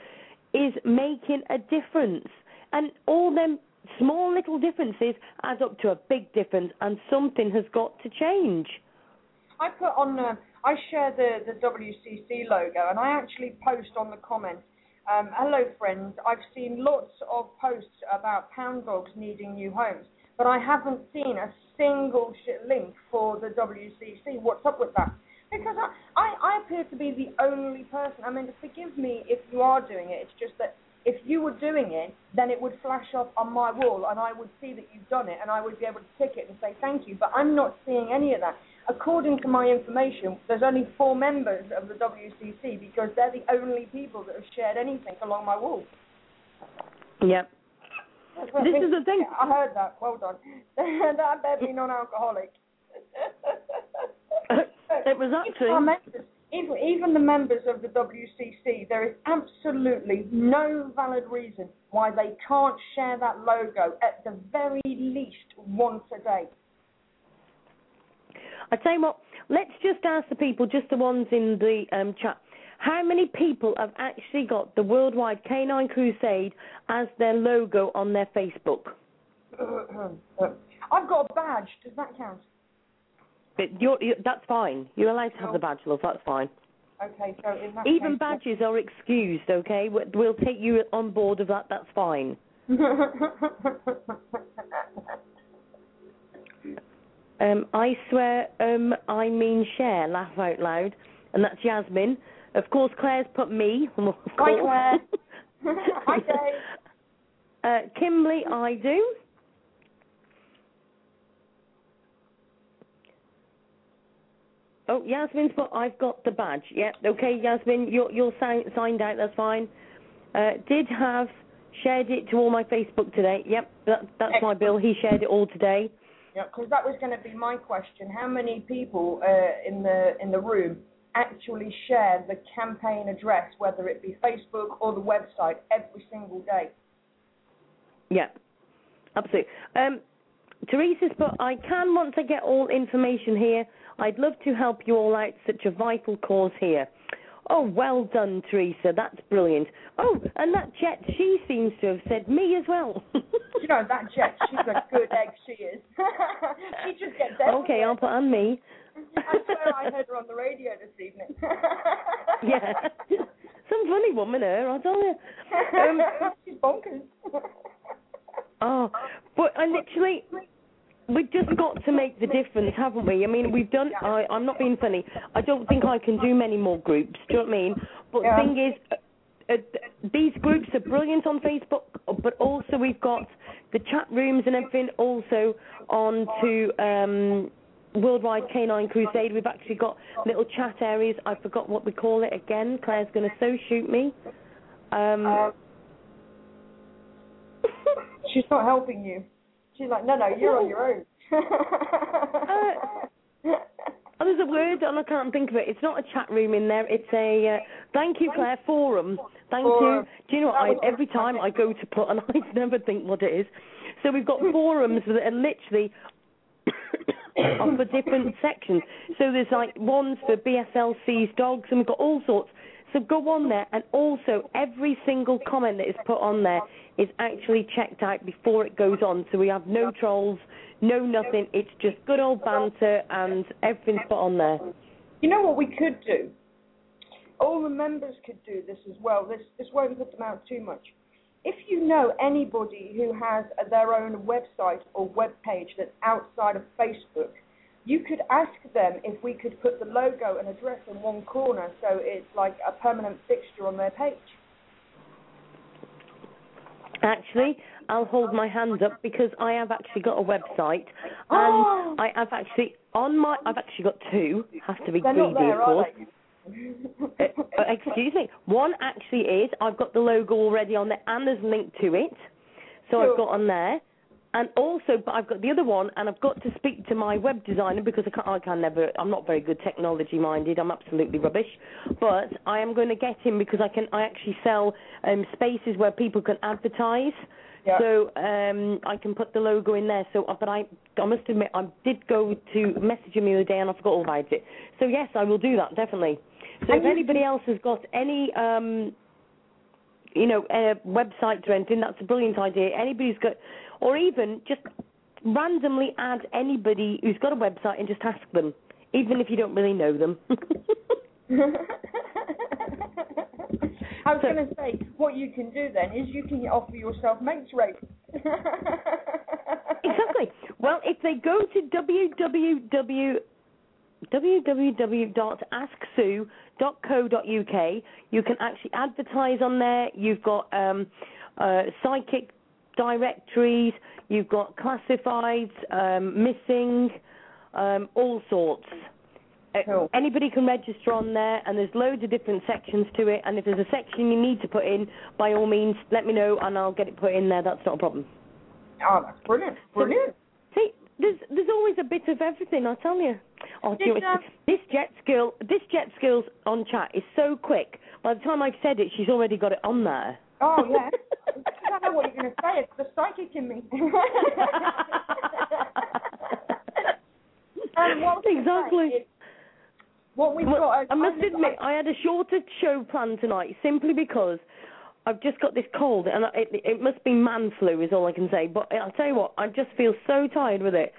is making a difference. And all them small little differences add up to a big difference, and something has got to change. I put on, uh, I share the, the WCC logo, and I actually post on the comments. Um, hello, friends. I've seen lots of posts about pound dogs needing new homes, but I haven't seen a single link for the WCC. What's up with that? Because I, I, I appear to be the only person. I mean, forgive me if you are doing it. It's just that if you were doing it, then it would flash up on my wall, and I would see that you've done it, and I would be able to tick it and say thank you. But I'm not seeing any of that. According to my information, there's only four members of the WCC because they're the only people that have shared anything along my wall. Yep. That's what I This is the thing. I heard that. Well done. that better be non-alcoholic. It was actually- Even, members, even, even the members of the WCC, there is absolutely no valid reason why they can't share that logo at the very least once a day. I tell you what, let's just ask the people, just the ones in the um, chat, how many people have actually got the Worldwide Canine Crusade as their logo on their Facebook? I've got a badge. Does that count? But you're, you that's fine. You're allowed to have the badge, love. That's fine. Okay, so in that Even case, badges are excused, okay? We- We'll take you on board of that. That's fine. Um, I swear, um, I mean share. Laugh out loud, and that's Yasmin. Of course, Claire's put me. Of Hi. Claire. Hi, Dave. Uh, Kimberly, I do. Oh, Yasmin's put. I've got the badge. Yep. Okay, Yasmin, you're you're sign, signed out. That's fine. Uh, did have shared it to all my Facebook today. Yep, that, that's my bill. He shared it all today. Yeah, because that was going to be my question. How many people uh, in the in the room actually share the campaign address, whether it be Facebook or the website, every single day? Yeah, absolutely. Um, Teresa's I can once I get all information here. I'd love to help you all out. Such a vital cause here. Oh, well done, Teresa. That's brilliant. Oh, and that Jet, she seems to have said me as well. You know that Jet, she's a good egg. She is. she just gets everywhere. okay, I'll put on me. I swear I heard her on the radio this evening. yeah. Some funny woman, her, I tell you. Um, she's bonkers. Oh, but I literally, we've just got to make the difference, haven't we? I mean, we've done. I, I'm not being funny. I don't think I can do many more groups. Do you know what I mean? But Yeah. the thing is, uh, uh, these groups are brilliant on Facebook, but also we've got the chat rooms and everything. Also on to um, Worldwide Canine Crusade. We've actually got little chat areas. I forgot what we call it again. Claire's going to so shoot me. Um, Uh, she's not helping you. She's like, no, no, you're on your own. Oh, there's a word and I can't think of it. It's not a chat room in there. It's a uh, thank you, Claire forum. Thank Forum. you. Do you know what? I, every time I go to put, and I never think what it is. So we've got forums that are literally for different sections. So there's like ones for BSLC's dogs, and we've got all sorts. So go on there, and also every single comment that is put on there is actually checked out before it goes on. So we have no trolls, no nothing. It's just good old banter, and everything's put on there. You know what we could do? All the members could do this as well. This this won't put them out too much. If you know anybody who has their own website or web page that's outside of Facebook, you could ask them if we could put the logo and address in one corner so it's like a permanent fixture on their page. Actually, I'll hold my hand up because I have actually got a website, Oh. and I have actually on my. I've actually got two. Have to be They're greedy, there, of course. Uh, uh, excuse me. One actually is. I've got the logo already on there, and there's a link to it. So Cool. I've got on there, and also, but I've got the other one, and I've got to speak to my web designer because I can I can never. I'm not very good technology minded. I'm absolutely rubbish, but I am going to get him because I can. I actually sell um, spaces where people can advertise. Yeah. So um, I can put the logo in there. So, but I, I must admit, I did go to message him the other day and I forgot all about it. So yes, I will do that definitely. So And if anybody else has got any, um, you know, uh, websites or anything, that's a brilliant idea. Anybody's got, or even just randomly add anybody who's got a website and just ask them, even if you don't really know them. I was So- going to say, what you can do then is you can offer yourself mates rate. Exactly. Well, if they go to www www.asksue.co.uk, you can actually advertise on there. You've got um, uh, psychic directories, you've got classifieds, um, missing, um, all sorts. Uh, Cool. Anybody can register on there, and there's loads of different sections to it. And if there's a section you need to put in, by all means, let me know, and I'll get it put in there. That's not a problem. oh, that's brilliant. Brilliant. See, there's there's always a bit of everything. I tell you. Oh, do you know, this jet skill, this jet skills on chat is so quick. By the time I've said it, she's already got it on there. Oh, yeah. I don't know what you're going to say. It's the psychic in me. what I was gonna Exactly. is, What we've Well, got. I must admit, I had a shorter show planned tonight simply because I've just got this cold, and it, it must be man flu, is all I can say. But I'll tell you what, I just feel so tired with it.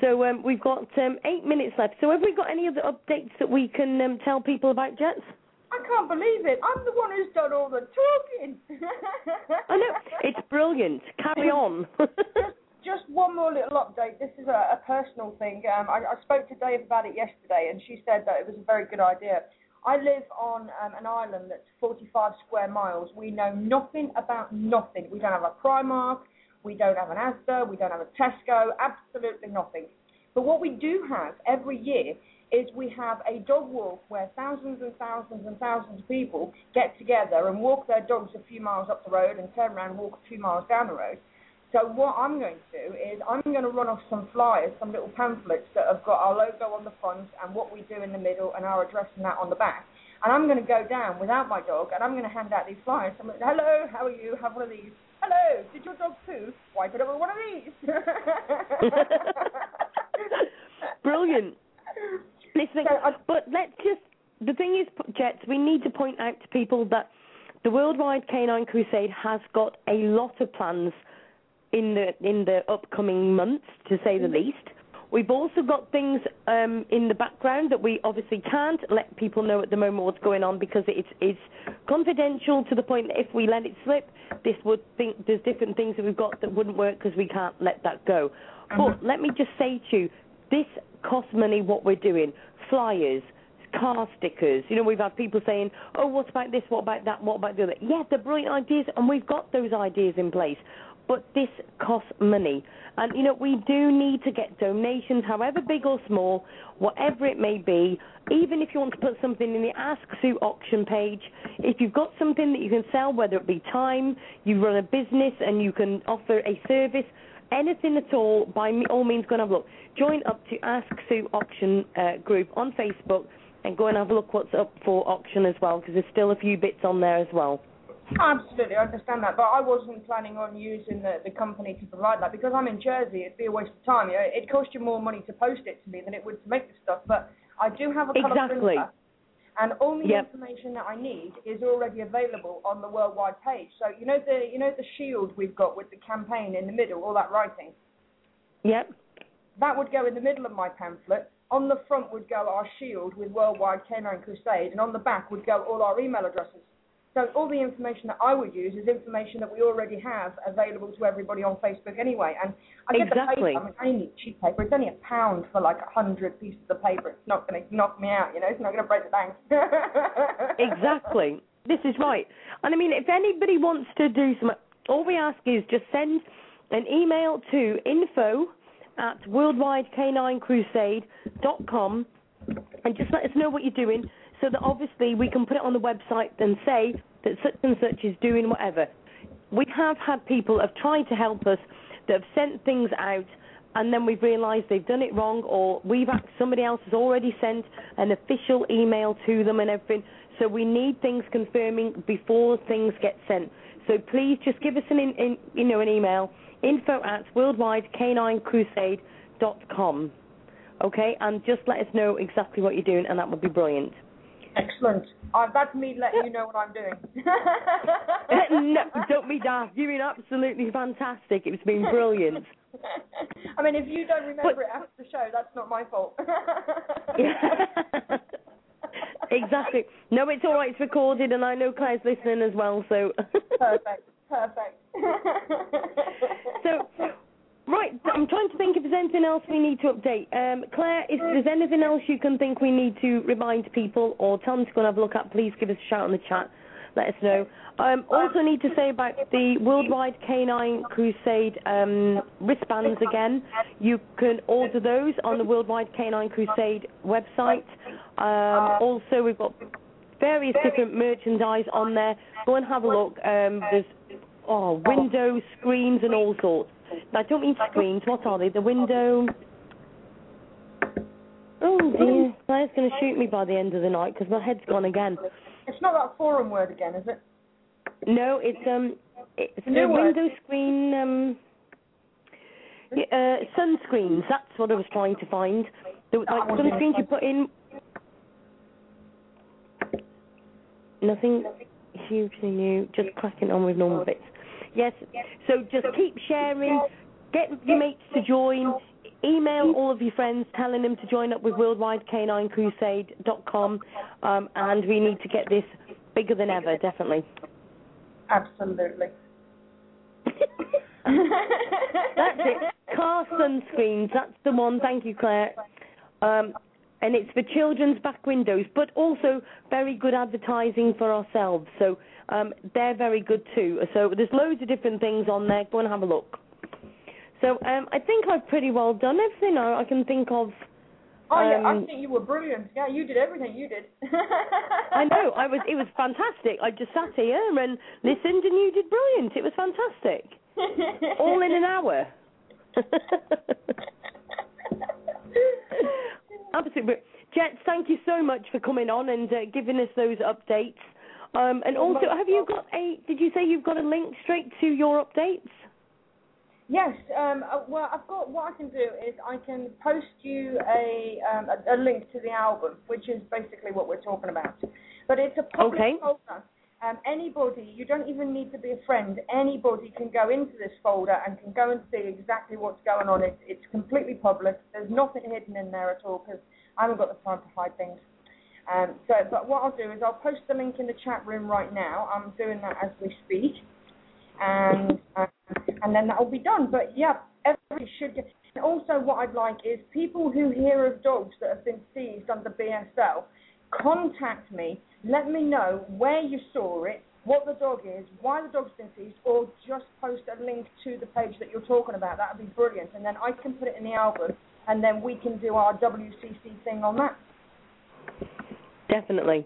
So um, we've got um, eight minutes left. So have we got any other updates that we can um, tell people about Jetz? I can't believe it. I'm the one who's done all the talking. I know it's brilliant. Carry on. just, just one more little update. This is a, a personal thing. Um, I, I spoke to Dave about it yesterday, and she said that it was a very good idea. I live on um, an island that's 45 square miles. We know nothing about nothing. We don't have a Primark. We don't have an Asda. We don't have a Tesco. Absolutely nothing. But what we do have every year is we have a dog walk where thousands and thousands and thousands of people get together and walk their dogs a few miles up the road and turn around and walk a few miles down the road. So what I'm going to do is I'm going to run off some flyers, some little pamphlets that have got our logo on the front and what we do in the middle and our address and that on the back. And I'm going to go down without my dog and I'm going to hand out these flyers. I'm like, hello, how are you? Have one of these. Hello, did your dog poo? Wipe it up with one of these. Brilliant. Listen, So I- but let's just. The thing is, Jetz, we need to point out to people that the Worldwide Canine Crusade has got a lot of plans in the in the upcoming months, to say the mm-hmm. least. We've also got things um, in the background that we obviously can't let people know at the moment what's going on because it's it's confidential to the point that if we let it slip, this would think there's different things that we've got that wouldn't work because we can't let that go. Mm-hmm. But let me just say to you, this costs money. What we're doing, flyers, car stickers. You know, we've had people saying, "Oh, what about this? What about that? What about the other?" Yeah, they're brilliant ideas, and we've got those ideas in place. But this costs money, and you know we do need to get donations, however big or small, whatever it may be. Even if you want to put something in the Ask Sue auction page, if you've got something that you can sell, whether it be time, you run a business and you can offer a service, anything at all, by all means, go and have a look. Join up to Ask Sue Auction uh, group on Facebook and go and have a look what's up for auction as well, because there's still a few bits on there as well. Absolutely, I understand that, but I wasn't planning on using the, the company to provide that because I'm in Jersey. It'd be a waste of time. You know, it'd cost you more money to post it to me than it would to make the stuff. But I do have a colour Exactly. printer, and all the Yep. information that I need is already available on the worldwide page. So you know the you know the shield we've got with the campaign in the middle, all that writing. Yep. That would go in the middle of my pamphlet. On the front would go our shield with Worldwide Canine Crusade, and on the back would go all our email addresses. So all the information that I would use is information that we already have available to everybody on Facebook anyway. And I get Exactly. the paper. I mean, I need cheap paper. It's only a pound for like a hundred pieces of paper. It's not going to knock me out, you know. It's not going to break the bank. Exactly. This is right. And I mean, if anybody wants to do some, all we ask is just send an email to info at worldwidecaninecrusade.com and just let us know what you're doing. So that obviously we can put it on the website and say that such and such is doing whatever. We have had people have tried to help us that have sent things out and then we've realised they've done it wrong or we've somebody else has already sent an official email to them and everything. So we need things confirming before things get sent. So please just give us an in, in, you know an email info at worldwidecaninecrusade.com. Okay, and just let us know exactly what you're doing, and that would be brilliant. Excellent. Uh, that's me letting you know what I'm doing. no, don't be daft. You've been absolutely fantastic. It's been brilliant. I mean, if you don't remember But- it after the show, that's not my fault. exactly. No, it's all right. It's recorded, and I know Claire's listening as well. So. Perfect. Perfect. so, right. I'm trying to think if there's anything else we need to update. Um, Claire, if there's anything else you can think we need to remind people or tell them to go and have a look at, please give us a shout in the chat. Let us know. Um, also need to say about the Worldwide Canine Crusade um, wristbands again. You can order those on the Worldwide Canine Crusade website. Um, also, we've got various different merchandise on there. Go and have a look. Um, there's oh window screens and all sorts. I don't mean screens. What are they? The window. Oh dear, Claire's going to shoot me by the end of the night because my head's gone again. it's not that forum word again, is it? No, it's um, it's the word. window screen um, yeah, uh, sunscreens. That's what I was trying to find. The, like That one, yeah. sunscreens you put in. Nothing hugely new. Just cracking on with normal bits. Yes. So just keep sharing. Get your mates to join. Email all of your friends telling them to join up with worldwidecaninecrusade.com. Um, and we need to get this bigger than ever, definitely. Absolutely. That's it. Car sunscreens. That's the one. Thank you, Claire. Um, and it's for children's back windows, but also very good advertising for ourselves. So um, they're very good too. So there's loads of different things on there. Go and have a look. So um, I think I've pretty well done everything I I can think of. Oh yeah, I Um, think you were brilliant. Yeah, you did everything you did. I know. I was. It was fantastic. I just sat here and listened, and you did brilliant. It was fantastic. All in an hour. Absolutely. Jetz, thank you so much for coming on and uh, giving us those updates. Um, and also, have you got a? Did you say you've got a link straight to your updates? Yes. Um, uh, well, I've got what I can do is I can post you a, um, a a link to the album, which is basically what we're talking about. But it's a public Okay. folder. Um, anybody, you don't even need to be a friend. Anybody can go into this folder and can go and see exactly what's going on. It's it's completely public. There's nothing hidden in there at all because I haven't got the time to hide things. Um, so, but what I'll do is I'll post the link in the chat room right now. I'm doing that as we speak and uh, and then that'll be done. But yeah, everybody should get. And also, what I'd like is people who hear of dogs that have been seized under BSL, contact me. Let me know where you saw it, what the dog is, why the dog's been seized, or just post a link to the page that you're talking about. That'd be brilliant, and then I can put it in the album, and then we can do our WCC thing on that. Definitely.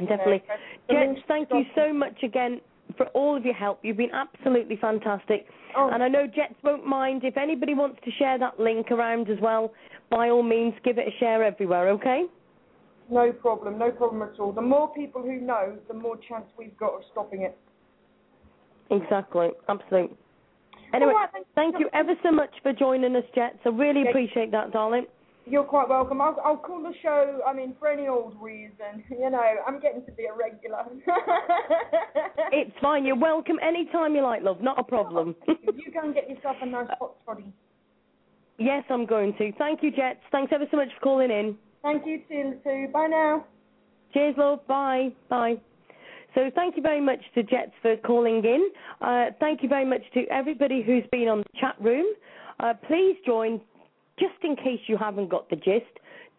Definitely. Jetz, thank you so much again for all of your help. You've been absolutely fantastic. Oh. And I know Jetz won't mind if anybody wants to share that link around as well. By all means, give it a share everywhere. Okay? No problem, no problem at all. The more people who know, the more chance we've got of stopping it. Exactly. Absolutely. Anyway, right, thank you. ever so much for joining us, Jetz. I really appreciate that, darling. You're quite welcome. I'll, I'll call the show, I mean, for any old reason. You know, I'm getting to be a regular. It's fine. You're welcome anytime you like, love. Not a problem. you go and get yourself a nice hot toddy. yes, I'm going to. Thank you, Jetz. Thanks ever so much for calling in. Thank you, too, too. Bye now. Cheers, love. Bye. Bye. So thank you very much to Jetz for calling in. Uh, thank you very much to everybody who's been on the chat room. Uh, please join, just in case you haven't got the gist,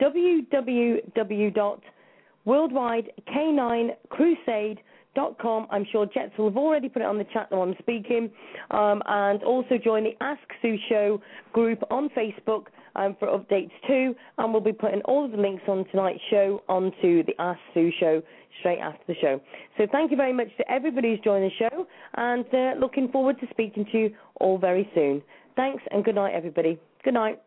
www.worldwidecaninecrusade.com. I'm sure Jetz will have already put it on the chat while I'm speaking. Um, and also join the Ask Sue Show group on Facebook um, for updates too. And we'll be putting all of the links on tonight's show onto the Ask Sue show straight after the show. So thank you very much to everybody who's joined the show, and uh, looking forward to speaking to you all very soon. Thanks and good night, everybody. Good night.